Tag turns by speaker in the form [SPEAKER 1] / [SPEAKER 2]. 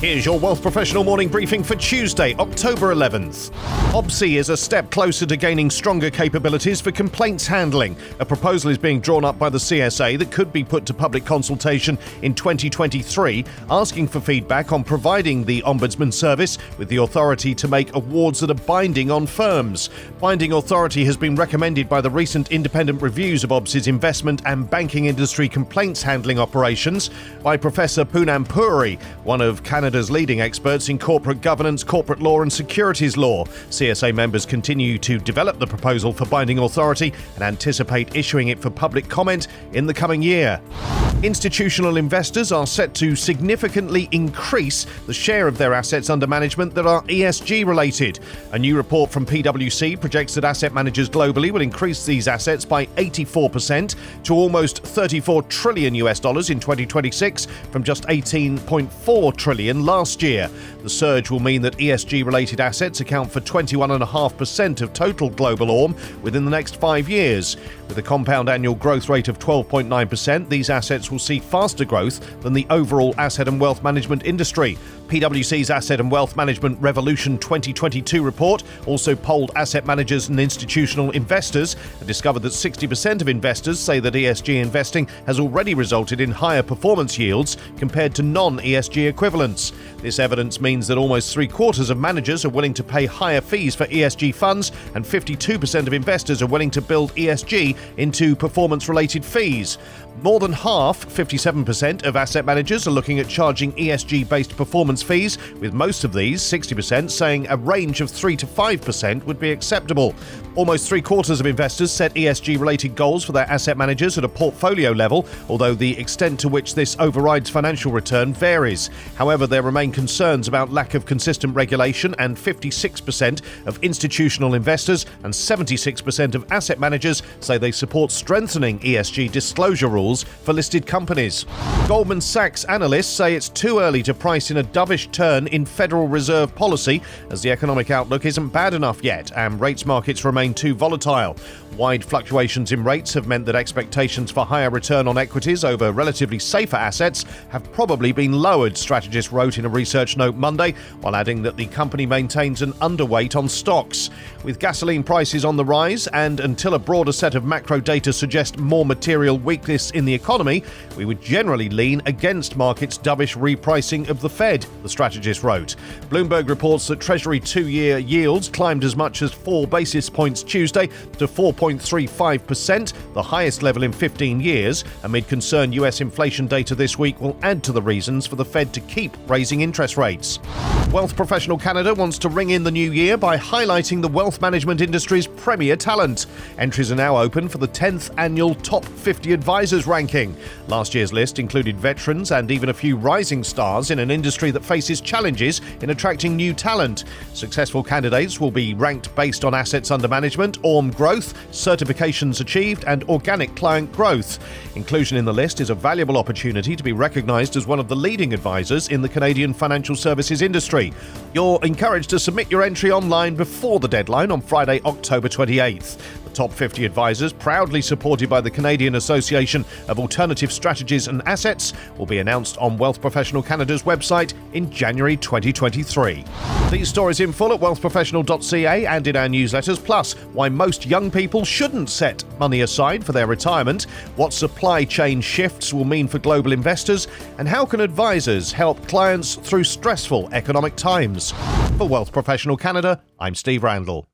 [SPEAKER 1] Here's your Wealth Professional morning briefing for Tuesday, October 11th. OBSI is a step closer to gaining stronger capabilities for complaints handling. A proposal is being drawn up by the CSA that could be put to public consultation in 2023, asking for feedback on providing the Ombudsman Service with the authority to make awards that are binding on firms. Binding authority has been recommended by the recent independent reviews of OBSI's investment and banking industry complaints handling operations by Professor Poonam Puri, one of Canada's Canada's leading experts in corporate governance, corporate law, and securities law. CSA members continue to develop the proposal for binding authority and anticipate issuing it for public comment in the coming year. Institutional investors are set to significantly increase the share of their assets under management that are ESG related. A new report from PwC projects that asset managers globally will increase these assets by 84% to almost 34 trillion US dollars in 2026 from just 18.4 trillion last year. The surge will mean that ESG related assets account for 21.5% of total global AUM within the next five years. With a compound annual growth rate of 12.9%, these assets will see faster growth than the overall asset and wealth management industry. PwC's Asset and Wealth Management Revolution 2022 report also polled asset managers and institutional investors and discovered that 60% of investors say that ESG investing has already resulted in higher performance yields compared to non ESG equivalents. This evidence means that almost three quarters of managers are willing to pay higher fees for ESG funds, and 52% of investors are willing to build ESG into performance related fees. More than half, 57%, of asset managers are looking at charging ESG based performance fees, with most of these, 60%, saying a range of 3 to 5% would be acceptable. Almost three quarters of investors set ESG related goals for their asset managers at a portfolio level, although the extent to which this overrides financial return varies. However, there remain concerns about lack of consistent regulation, and 56% of institutional investors and 76% of asset managers say they support strengthening ESG disclosure rules for listed companies. Goldman Sachs analysts say it's too early to price in a dovish turn in Federal Reserve policy, as the economic outlook isn't bad enough yet, and rates markets remain remain too volatile. Wide fluctuations in rates have meant that expectations for higher return on equities over relatively safer assets have probably been lowered, strategists wrote in a research note Monday, while adding that the company maintains an underweight on stocks. With gasoline prices on the rise and until a broader set of macro data suggest more material weakness in the economy, we would generally lean against markets' dovish repricing of the Fed, the strategist wrote. Bloomberg reports that Treasury two year yields climbed as much as four basis points Tuesday to 4.35%, the highest level in 15 years, amid concern US inflation data this week will add to the reasons for the Fed to keep raising interest rates. Wealth Professional Canada wants to ring in the new year by highlighting the wealth management industry's premier talent. Entries are now open for the 10th annual Top 50 Advisors ranking. Last year's list included veterans and even a few rising stars in an industry that faces challenges in attracting new talent. Successful candidates will be ranked based on assets under management, AUM growth, certifications achieved, and organic client growth. Inclusion in the list is a valuable opportunity to be recognised as one of the leading advisors in the Canadian financial services industry. You're encouraged to submit your entry online before the deadline on Friday, October 28th. The top 50 advisors, proudly supported by the Canadian Association of Alternative Strategies and Assets, will be announced on Wealth Professional Canada's website in January 2023. These stories in full at wealthprofessional.ca and in our newsletters, plus why most young people shouldn't set money aside for their retirement, what supply chain shifts will mean for global investors, and how can advisors help clients through stressful economic times. For Wealth Professional Canada, I'm Steve Randall.